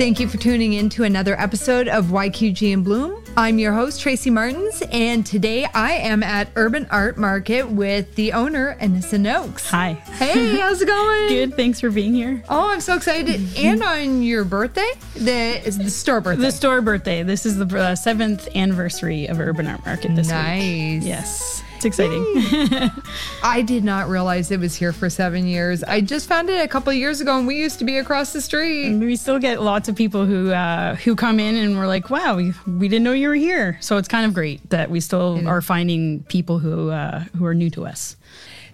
Thank you for tuning in to another episode of YQG and Bloom. I'm your host, Tracy Martins, and today I am at Urban Art Market with the owner, Anissa Noakes. Hi. Hey, how's it going? Good. Thanks for being here. Oh, I'm so excited. and on your birthday, the, is the store birthday. The store birthday. This is the uh, seventh anniversary of Urban Art Market this nice. week. Yes. It's exciting. I did not realize it was here for seven years. I just found it a couple years ago, and we used to be across the street. we still get lots of people who uh, who come in and we're like, "Wow, we, we didn't know you were here." So it's kind of great that we still are finding people who uh, who are new to us.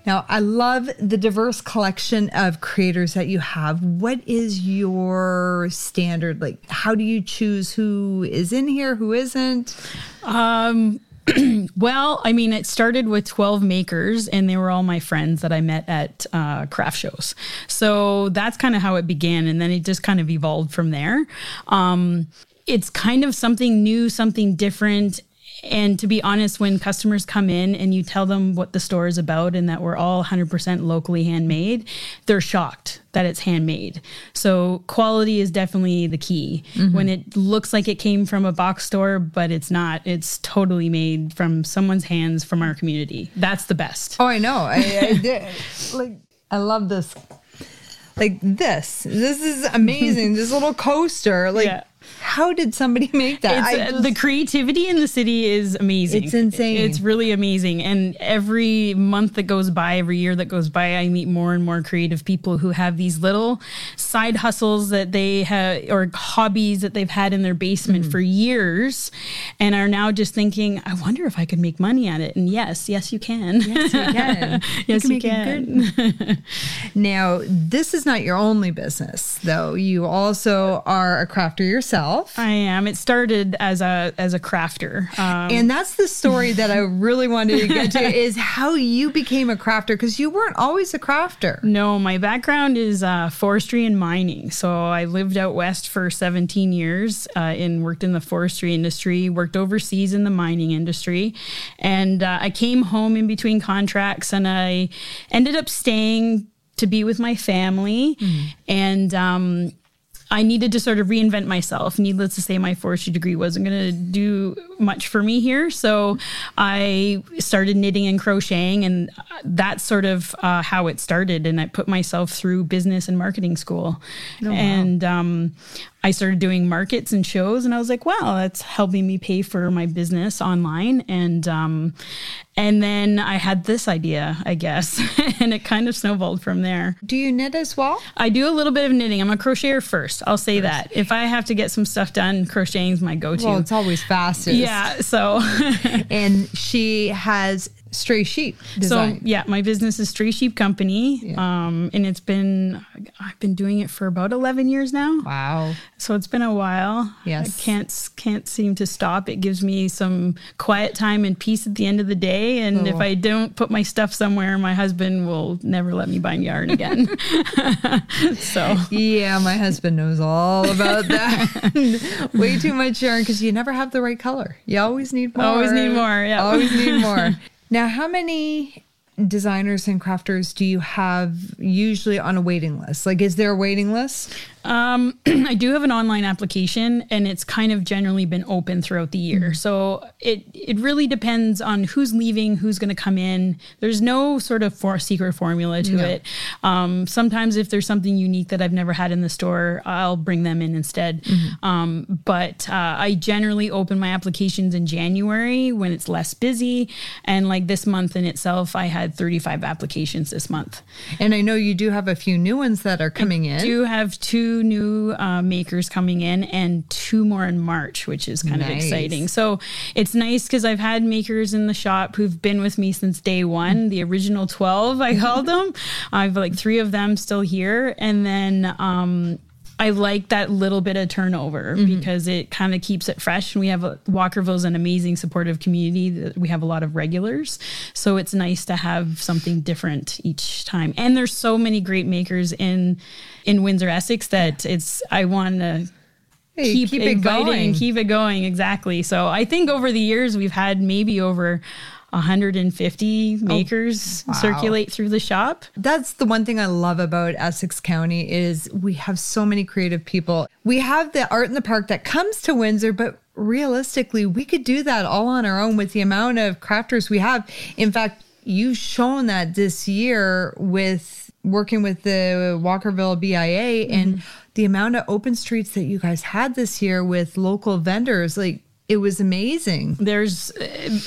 Now, I love the diverse collection of creators that you have. What is your standard? Like, how do you choose who is in here, who isn't? Um, well, I mean, it started with 12 makers, and they were all my friends that I met at uh, craft shows. So that's kind of how it began. And then it just kind of evolved from there. Um, it's kind of something new, something different. And to be honest, when customers come in and you tell them what the store is about and that we're all 100% locally handmade, they're shocked that it's handmade. So quality is definitely the key. Mm-hmm. When it looks like it came from a box store, but it's not, it's totally made from someone's hands from our community. That's the best. Oh, I know. I, I did. like, I love this. Like this. This is amazing. this little coaster. Like, yeah how did somebody make that? Just, the creativity in the city is amazing. It's insane. It's really amazing. And every month that goes by, every year that goes by, I meet more and more creative people who have these little side hustles that they have or hobbies that they've had in their basement mm-hmm. for years and are now just thinking, I wonder if I could make money at it. And yes, yes, you can. Yes, you can. yes, you can. You can. now, this is not your only business, though. You also are a crafter yourself yourself. I am. It started as a as a crafter, um, and that's the story that I really wanted to get to is how you became a crafter because you weren't always a crafter. No, my background is uh, forestry and mining. So I lived out west for 17 years uh, and worked in the forestry industry. Worked overseas in the mining industry, and uh, I came home in between contracts, and I ended up staying to be with my family, mm. and um, I needed to sort of reinvent myself. Needless to say, my forestry degree wasn't going to do much for me here. So I started knitting and crocheting, and that's sort of uh, how it started. And I put myself through business and marketing school. Oh, wow. And um, I started doing markets and shows, and I was like, wow, that's helping me pay for my business online. And um, and then I had this idea, I guess, and it kind of snowballed from there. Do you knit as well? I do a little bit of knitting. I'm a crocheter first. I'll say first. that. If I have to get some stuff done, crocheting is my go-to. Well, it's always fastest. Yeah. So, and she has Stray Sheep design. So yeah, my business is Stray Sheep Company, yeah. um, and it's been I've been doing it for about eleven years now. Wow! So it's been a while. Yes, I can't can't seem to stop. It gives me some quiet time and peace at the end of the day. And oh. if I don't put my stuff somewhere, my husband will never let me buy yarn again. so yeah, my husband knows all about that. Way too much yarn because you never have the right color. You always need more. Always need more. Yeah, always need more. Now, how many designers and crafters do you have usually on a waiting list? Like, is there a waiting list? Um, I do have an online application, and it's kind of generally been open throughout the year. Mm-hmm. So it it really depends on who's leaving, who's going to come in. There's no sort of for secret formula to no. it. Um, sometimes if there's something unique that I've never had in the store, I'll bring them in instead. Mm-hmm. Um, but uh, I generally open my applications in January when it's less busy, and like this month in itself, I had 35 applications this month. And I know you do have a few new ones that are coming I in. Do have two new uh, makers coming in and two more in March, which is kind nice. of exciting. So it's nice because I've had makers in the shop who've been with me since day one, the original 12, I called them. I've like three of them still here. And then um, I like that little bit of turnover mm-hmm. because it kind of keeps it fresh. And we have a, Walkerville's an amazing supportive community. We have a lot of regulars, so it's nice to have something different each time. And there's so many great makers in in Windsor Essex that it's I want to hey, keep, keep it going, keep it going. Exactly. So I think over the years we've had maybe over 150 makers wow. circulate through the shop. That's the one thing I love about Essex County is we have so many creative people. We have the art in the park that comes to Windsor, but realistically, we could do that all on our own with the amount of crafters we have. In fact, you've shown that this year with working with the Walkerville BIA and mm-hmm. the amount of open streets that you guys had this year with local vendors. Like it was amazing. There's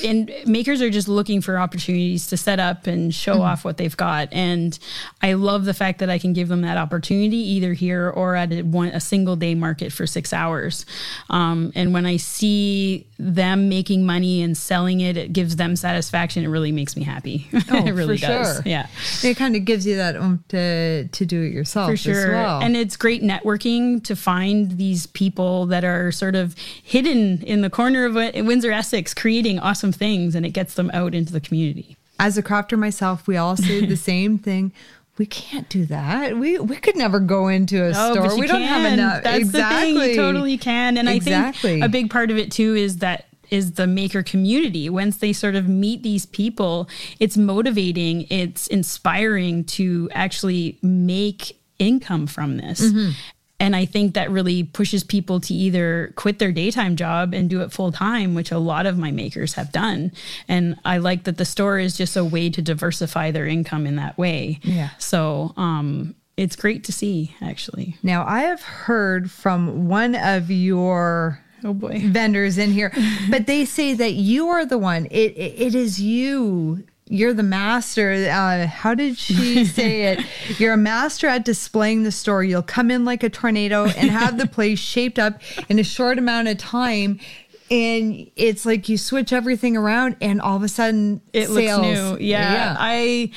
and makers are just looking for opportunities to set up and show mm-hmm. off what they've got, and I love the fact that I can give them that opportunity either here or at a, one, a single day market for six hours. Um, and when I see them making money and selling it, it gives them satisfaction. It really makes me happy. Oh, it really does. Sure. Yeah, it kind of gives you that um, to to do it yourself for sure. Well. And it's great networking to find these people that are sort of hidden in the the corner of Windsor, Essex, creating awesome things, and it gets them out into the community. As a crafter myself, we all say the same thing. We can't do that. We we could never go into a oh, store. we don't have enough. That's exactly. the thing. You totally can. And exactly. I think a big part of it too is that is the maker community. Once they sort of meet these people, it's motivating, it's inspiring to actually make income from this. Mm-hmm. And I think that really pushes people to either quit their daytime job and do it full time, which a lot of my makers have done. And I like that the store is just a way to diversify their income in that way. Yeah. So, um, it's great to see actually. Now, I have heard from one of your oh boy vendors in here but they say that you are the one it, it, it is you you're the master. Uh, how did she say it? You're a master at displaying the story. You'll come in like a tornado and have the place shaped up in a short amount of time. And it's like you switch everything around, and all of a sudden, it sales. looks new. Yeah, yeah. I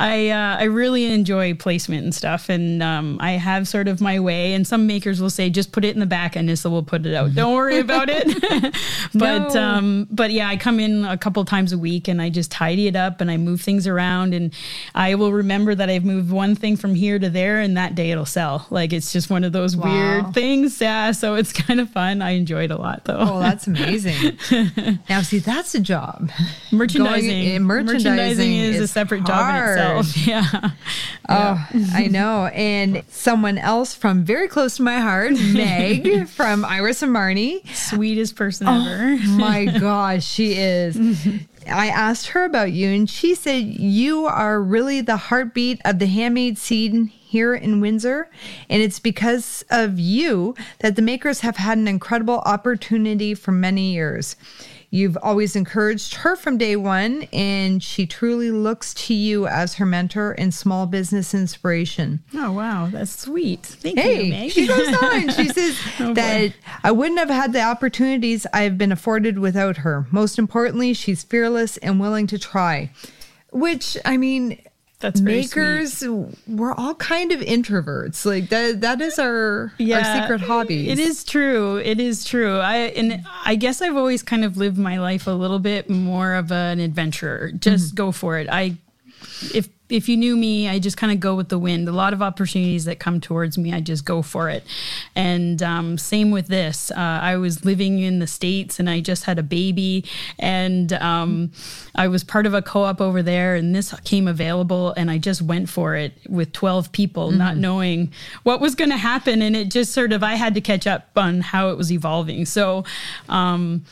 I uh, I really enjoy placement and stuff, and um, I have sort of my way. And some makers will say, just put it in the back, and Nissa will put it out. Don't worry about it. but no. um, but yeah, I come in a couple times a week, and I just tidy it up, and I move things around, and I will remember that I've moved one thing from here to there, and that day it'll sell. Like it's just one of those wow. weird things. Yeah, so it's kind of fun. I enjoy it a lot, though. Oh, that's amazing. now, see, that's a job. Merchandising. Going, merchandising, merchandising is, is, a separate hard. job in itself. Yeah. Oh, I know. And someone else from very close to my heart, Meg from Iris and Marnie. Sweetest person oh, ever. my gosh, she is. I asked her about you, and she said you are really the heartbeat of the handmade scene here in Windsor. And it's because of you that the makers have had an incredible opportunity for many years. You've always encouraged her from day one, and she truly looks to you as her mentor and small business inspiration. Oh, wow. That's sweet. Thank hey, you, Meg. She goes on. She says oh, that boy. I wouldn't have had the opportunities I've been afforded without her. Most importantly, she's fearless and willing to try. Which, I mean, that's makers we're all kind of introverts. Like that that is our yeah, our secret hobby it is true. It is true. I and i guess i've always kind of lived my life a little bit more of an adventurer. Just mm-hmm. go for it. I if if you knew me, I just kind of go with the wind. A lot of opportunities that come towards me, I just go for it. And um, same with this. Uh, I was living in the States and I just had a baby, and um, I was part of a co op over there, and this came available, and I just went for it with 12 people, mm-hmm. not knowing what was going to happen. And it just sort of, I had to catch up on how it was evolving. So, um,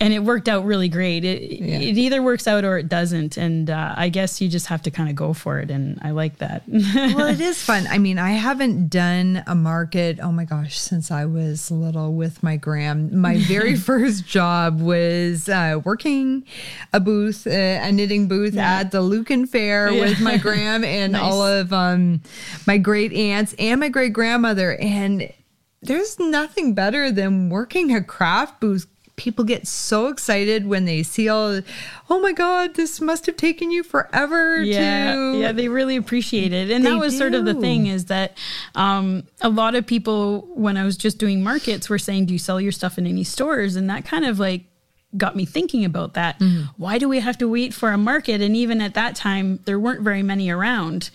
and it worked out really great. It, yeah. it either works out or it doesn't, and uh, I guess you just have to kind of go for it, and I like that. well, it is fun. I mean, I haven't done a market. Oh my gosh, since I was little with my gram. My very first job was uh, working a booth, uh, a knitting booth yeah. at the Lucan Fair yeah. with my gram and nice. all of um, my great aunts and my great grandmother, and there's nothing better than working a craft booth people get so excited when they see all oh my god this must have taken you forever yeah to... yeah they really appreciate it and they that was do. sort of the thing is that um, a lot of people when i was just doing markets were saying do you sell your stuff in any stores and that kind of like got me thinking about that mm-hmm. why do we have to wait for a market and even at that time there weren't very many around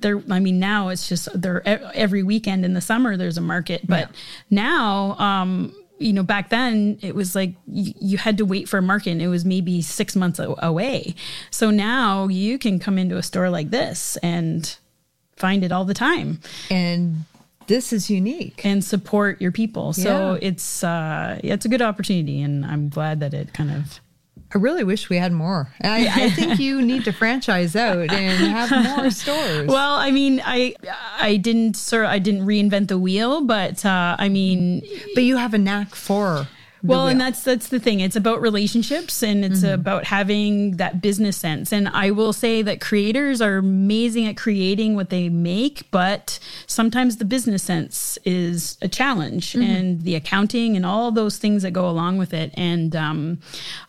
there i mean now it's just there every weekend in the summer there's a market but yeah. now um you know, back then it was like you, you, had to wait for a market and it was maybe six months away. So now you can come into a store like this and find it all the time. And this is unique. And support your people. So yeah. it's uh it's a good opportunity and I'm glad that it kind of I really wish we had more. I, I think you need to franchise out and have more stores. Well, I mean, I I didn't sir I didn't reinvent the wheel, but uh, I mean, but you have a knack for well and that's that's the thing it's about relationships and it's mm-hmm. about having that business sense and i will say that creators are amazing at creating what they make but sometimes the business sense is a challenge mm-hmm. and the accounting and all those things that go along with it and um,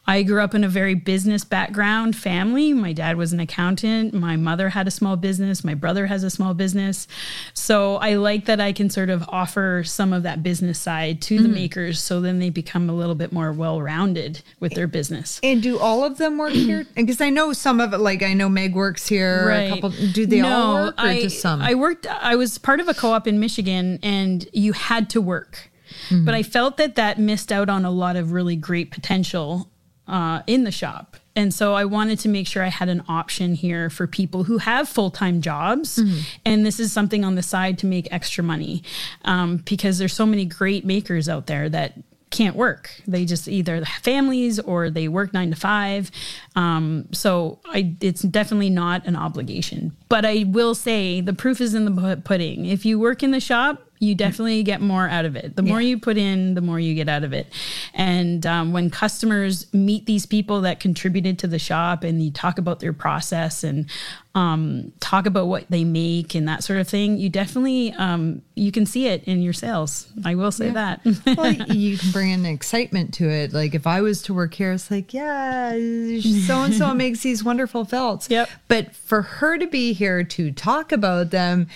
i grew up in a very business background family my dad was an accountant my mother had a small business my brother has a small business so i like that i can sort of offer some of that business side to mm-hmm. the makers so then they become a little bit more well rounded with their business. And do all of them work here? Because I know some of it, like I know Meg works here. Right. couple, do they no, all work or I, just some? I worked. I was part of a co-op in Michigan, and you had to work. Mm-hmm. But I felt that that missed out on a lot of really great potential uh, in the shop. And so I wanted to make sure I had an option here for people who have full time jobs. Mm-hmm. And this is something on the side to make extra money um, because there's so many great makers out there that can't work. They just either have families or they work nine to five. Um, so I, it's definitely not an obligation. But I will say the proof is in the pudding. If you work in the shop, you definitely get more out of it. The more yeah. you put in, the more you get out of it. And um, when customers meet these people that contributed to the shop and you talk about their process and um, talk about what they make and that sort of thing, you definitely um, you can see it in your sales. I will say yeah. that. well, you can bring an excitement to it. Like if I was to work here, it's like, yeah, so and so makes these wonderful felts. Yep. But for her to be here to talk about them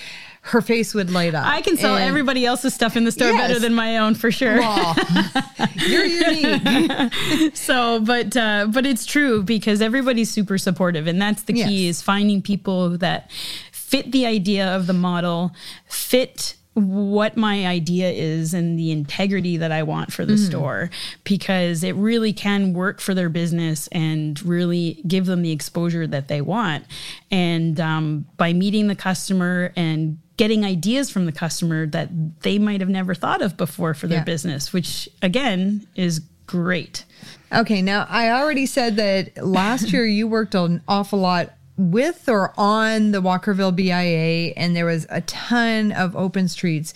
her face would light up. I can sell and everybody else's stuff in the store yes. better than my own for sure. You're unique. so, but uh, but it's true because everybody's super supportive, and that's the key yes. is finding people that fit the idea of the model, fit what my idea is and the integrity that I want for the mm. store because it really can work for their business and really give them the exposure that they want. And um, by meeting the customer and getting ideas from the customer that they might have never thought of before for their yeah. business, which again is great. Okay, now I already said that last year you worked an awful lot with or on the Walkerville BIA, and there was a ton of open streets.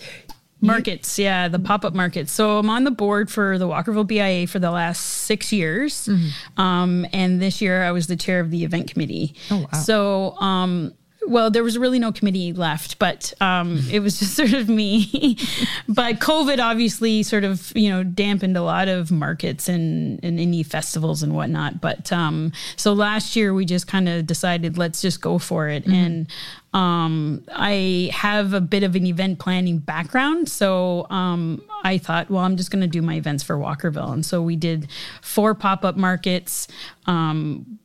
Markets, yeah, the pop up markets. So I'm on the board for the Walkerville BIA for the last six years. Mm-hmm. Um, and this year I was the chair of the event committee. Oh, wow. So, um, well, there was really no committee left, but um, it was just sort of me. but COVID obviously sort of you know dampened a lot of markets and, and indie festivals and whatnot. But um, so last year we just kind of decided let's just go for it. Mm-hmm. And um, I have a bit of an event planning background, so um, I thought, well, I'm just going to do my events for Walkerville, and so we did four pop up markets. Um,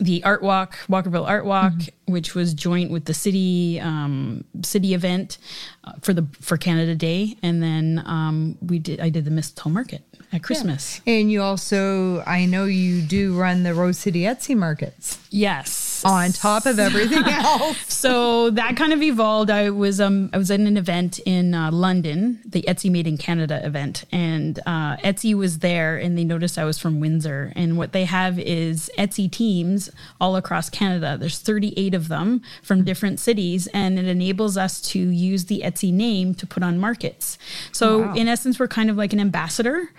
the art walk, Walkerville Art Walk, mm-hmm. Which was joint with the city um, city event uh, for the for Canada Day, and then um, we did I did the mistletoe market at Christmas. Yeah. And you also, I know you do run the Rose City Etsy markets. Yes. On top of everything else. so that kind of evolved. I was um I was at an event in uh, London, the Etsy Made in Canada event, and uh, Etsy was there, and they noticed I was from Windsor. And what they have is Etsy teams all across Canada. There's 38 of them from different cities, and it enables us to use the Etsy name to put on markets. So oh, wow. in essence, we're kind of like an ambassador.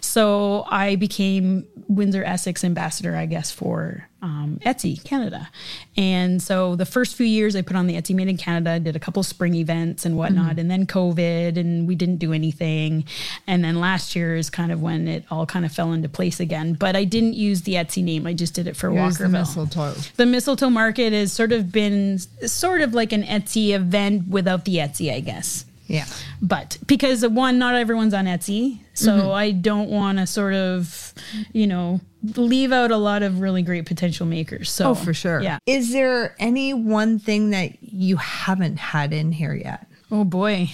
So I became Windsor Essex ambassador, I guess, for um, Etsy Canada. And so the first few years I put on the Etsy Made in Canada, did a couple spring events and whatnot, mm-hmm. and then COVID, and we didn't do anything. And then last year is kind of when it all kind of fell into place again. But I didn't use the Etsy name; I just did it for Here's Walkerville. The mistletoe. The mistletoe market has sort of been sort of like an Etsy event without the Etsy, I guess. Yeah. But because one, not everyone's on Etsy. So mm-hmm. I don't want to sort of, you know, leave out a lot of really great potential makers. So Oh, for sure. Yeah. Is there any one thing that you haven't had in here yet? Oh boy.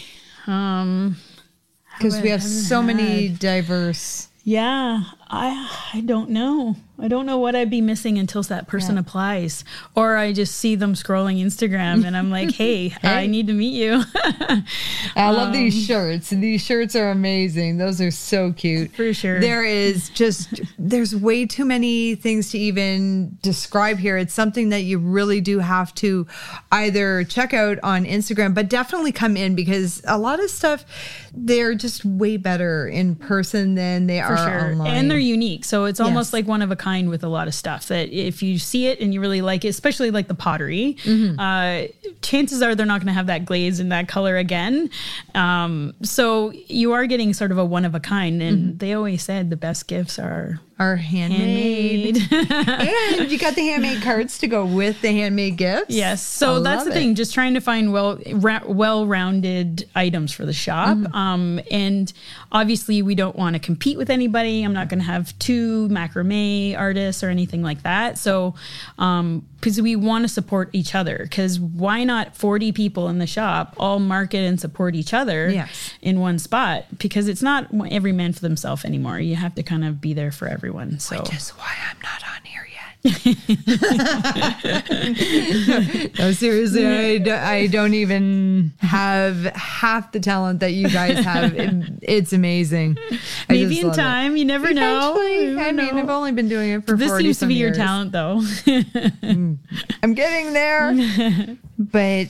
Um because we have so many diverse. Yeah, I I don't know. I don't know what I'd be missing until that person Yeah. applies, or I just see them scrolling Instagram and I'm like, hey, I need to meet you. I love these Um, shirts. These shirts are amazing. Those are so cute. For sure. There is just there's way too many things to even describe here. It's something that you really do have to either check out on Instagram, but definitely come in because a lot of stuff they're just way better in person than they for are sure. online. And they're unique. So it's almost Yes. like one of a kind with a lot of stuff that if you see it and you really like it, especially like the pottery, Mm-hmm. uh, chances are they're not going to have that glaze and that color again. Um, so you are getting sort of a one of a kind. And Mm-hmm. they always said the best gifts are are handmade. handmade. and you got the handmade cards to go with the handmade gifts. Yes. So I that's the it. thing, just trying to find well ra- well-rounded items for the shop. Mm-hmm. Um, and obviously we don't want to compete with anybody. I'm not going to have two macrame artists or anything like that. So um because we want to support each other because why not 40 people in the shop all market and support each other Yes. in one spot because it's not every man for themselves anymore you have to kind of be there for everyone so Which is why I'm not on here yet. no, seriously, I, do, I don't even have half the talent that you guys have. It- it's amazing. I maybe in love it. time you never know Eventually, You I mean, know. I've only been doing it for this 40 seems to be your talent though mm. I'm getting there. but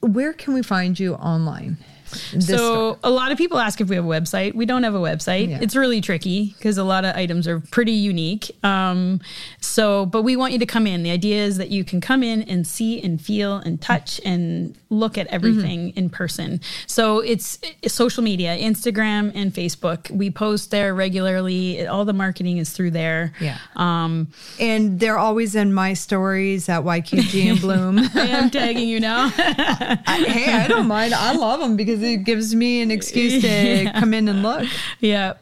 where can we find you online? So store. a lot of people ask if we have a website. We don't have a website. Yeah. It's really tricky because a lot of items are pretty unique. Um, so, but we want you to come in. The idea is that you can come in and see and feel and touch and look at everything Mm-hmm. in person. So it's, it's social media, Instagram and Facebook. We post there regularly. All the marketing is through there. Yeah. Um, and they're always in my stories at YQG and Bloom. I am tagging you now. I- hey, I don't mind. I love them because it gives me an excuse to come in and look. yeah.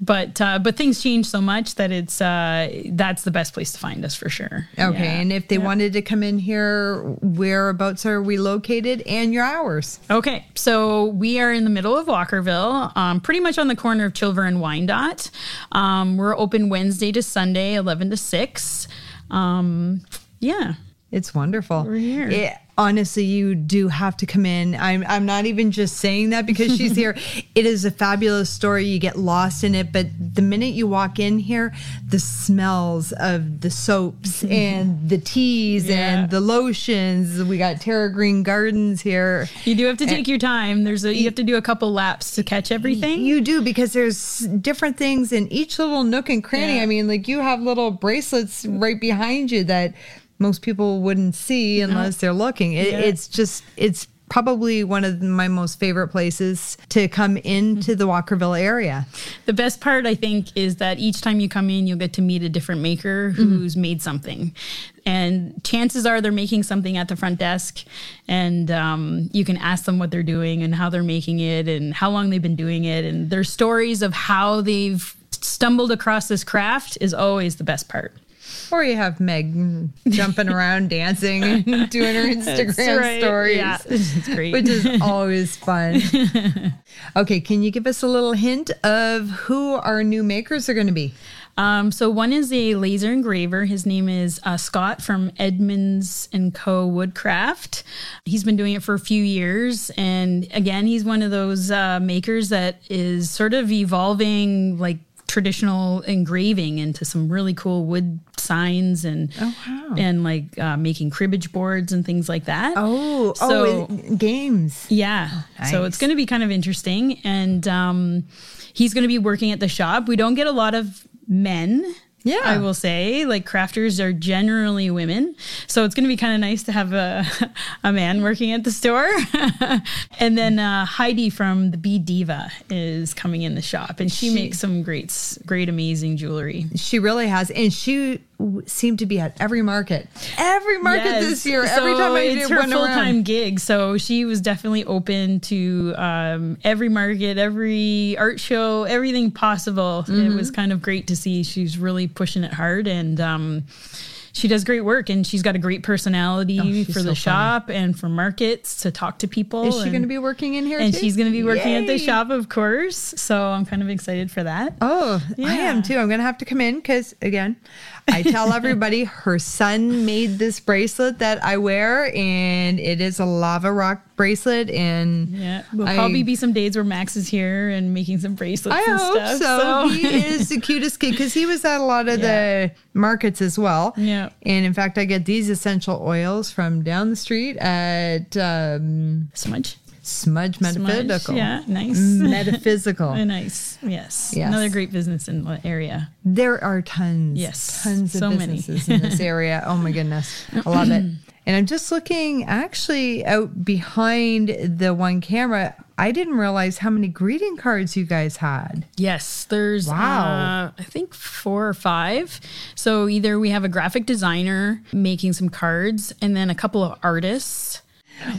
But uh but things change so much that it's uh that's the best place to find us for sure. Okay, Yeah. and if they wanted to come in here, whereabouts are we located and your hours? okay so we are in the middle of walkerville um pretty much on the corner of chilver and wyandotte. Um we're open wednesday to sunday 11 to 6 um yeah It's wonderful. We're here. It- honestly, you do have to come in. I'm I'm not even just saying that because she's here. It is a fabulous story. You get lost in it, but the minute you walk in here, the smells of the soaps and the teas Yeah. and the lotions. We got Terra Green Gardens here. you do have to take your time there's a you have to do a couple laps to catch everything You do because there's different things in each little nook and cranny. Yeah. I mean, like you have little bracelets right behind you that most people wouldn't see unless they're looking. It, Yeah. It's just, it's probably one of my most favorite places to come into the Walkerville area. The best part, I think, is that each time you come in, you'll get to meet a different maker who's made something. And chances are they're making something at the front desk, and um, you can ask them what they're doing and how they're making it and how long they've been doing it. And their stories of how they've stumbled across this craft is always the best part. Or you have Meg jumping around, dancing, and doing her Instagram right. stories. Yeah, it's great. Which is always fun. okay, can you give us a little hint of who our new makers are going to be? Um, so one is a laser engraver. His name is uh, Scott from Edmonds and Co. Woodcraft. He's been doing it for a few years, and again, he's one of those uh, makers that is sort of evolving like traditional engraving into some really cool wood signs and wow. and like uh, making cribbage boards and things like that. Oh, So- oh, games. Yeah. So it's going to be kind of interesting. And um, he's going to be working at the shop. We don't get a lot of men. Yeah. I will say, like crafters are generally women. So it's going to be kind of nice to have a, a man working at the store. and then uh, Heidi from the Bee Diva is coming in the shop and she, She- makes some great, great, amazing jewelry. She really has, and she seemed to be at every market, every market Yes. this year. Every time I it's did her full time gig, so she was definitely open to um, every market, every art show, everything possible. It Mm-hmm. was kind of great to see. She's really pushing it hard, and um, she does great work and she's got a great personality Oh, for so the funny. shop and for markets to talk to people. Is she going to be working in here and too? she's going to be working at the shop, of course. So I'm kind of excited for that. Oh, yeah. I am too. I'm going to have to come in because, again, I tell everybody her son made this bracelet that I wear, and it is a lava rock bracelet. And Yeah, there'll probably be some days where Max is here and making some bracelets I and hope stuff. so. He is the cutest kid because he was at a lot of Yeah. the markets as well. Yeah. And in fact, I get these essential oils from down the street at um, Smudge. Smudge Metaphysical. Smudge. Yeah, nice. Metaphysical. Uh, nice. Yes. Yes. Another great business in the area. There are tons. Yes, Tons of so many. businesses in this area. Oh my goodness. I love it. And I'm just looking actually out behind the one camera. I didn't realize how many greeting cards you guys had. Yes, there's Wow. uh, I think four or five. So either we have a graphic designer making some cards, and then a couple of artists.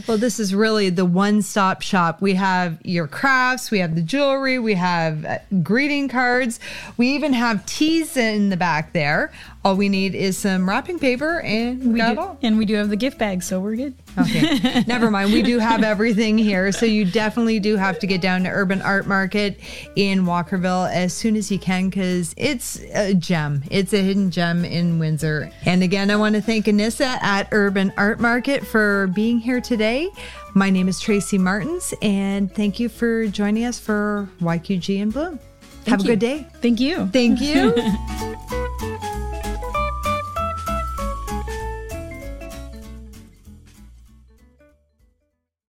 Well, this is really the one stop shop. We have your crafts, we have the jewelry, we have uh, greeting cards, we even have teas in the back there. All we need is some wrapping paper and we We got do, all. and we do have the gift bag, so we're good. Okay, never mind. We do have everything here. So you definitely do have to get down to Urban Art Market in Walkerville as soon as you can because it's a gem. It's a hidden gem in Windsor. And again, I want to thank Anissa at Urban Art Market for being here today. My name is Tracy Martins, and thank you for joining us for YQG and Bloom. have a good day. Thank you. Thank you.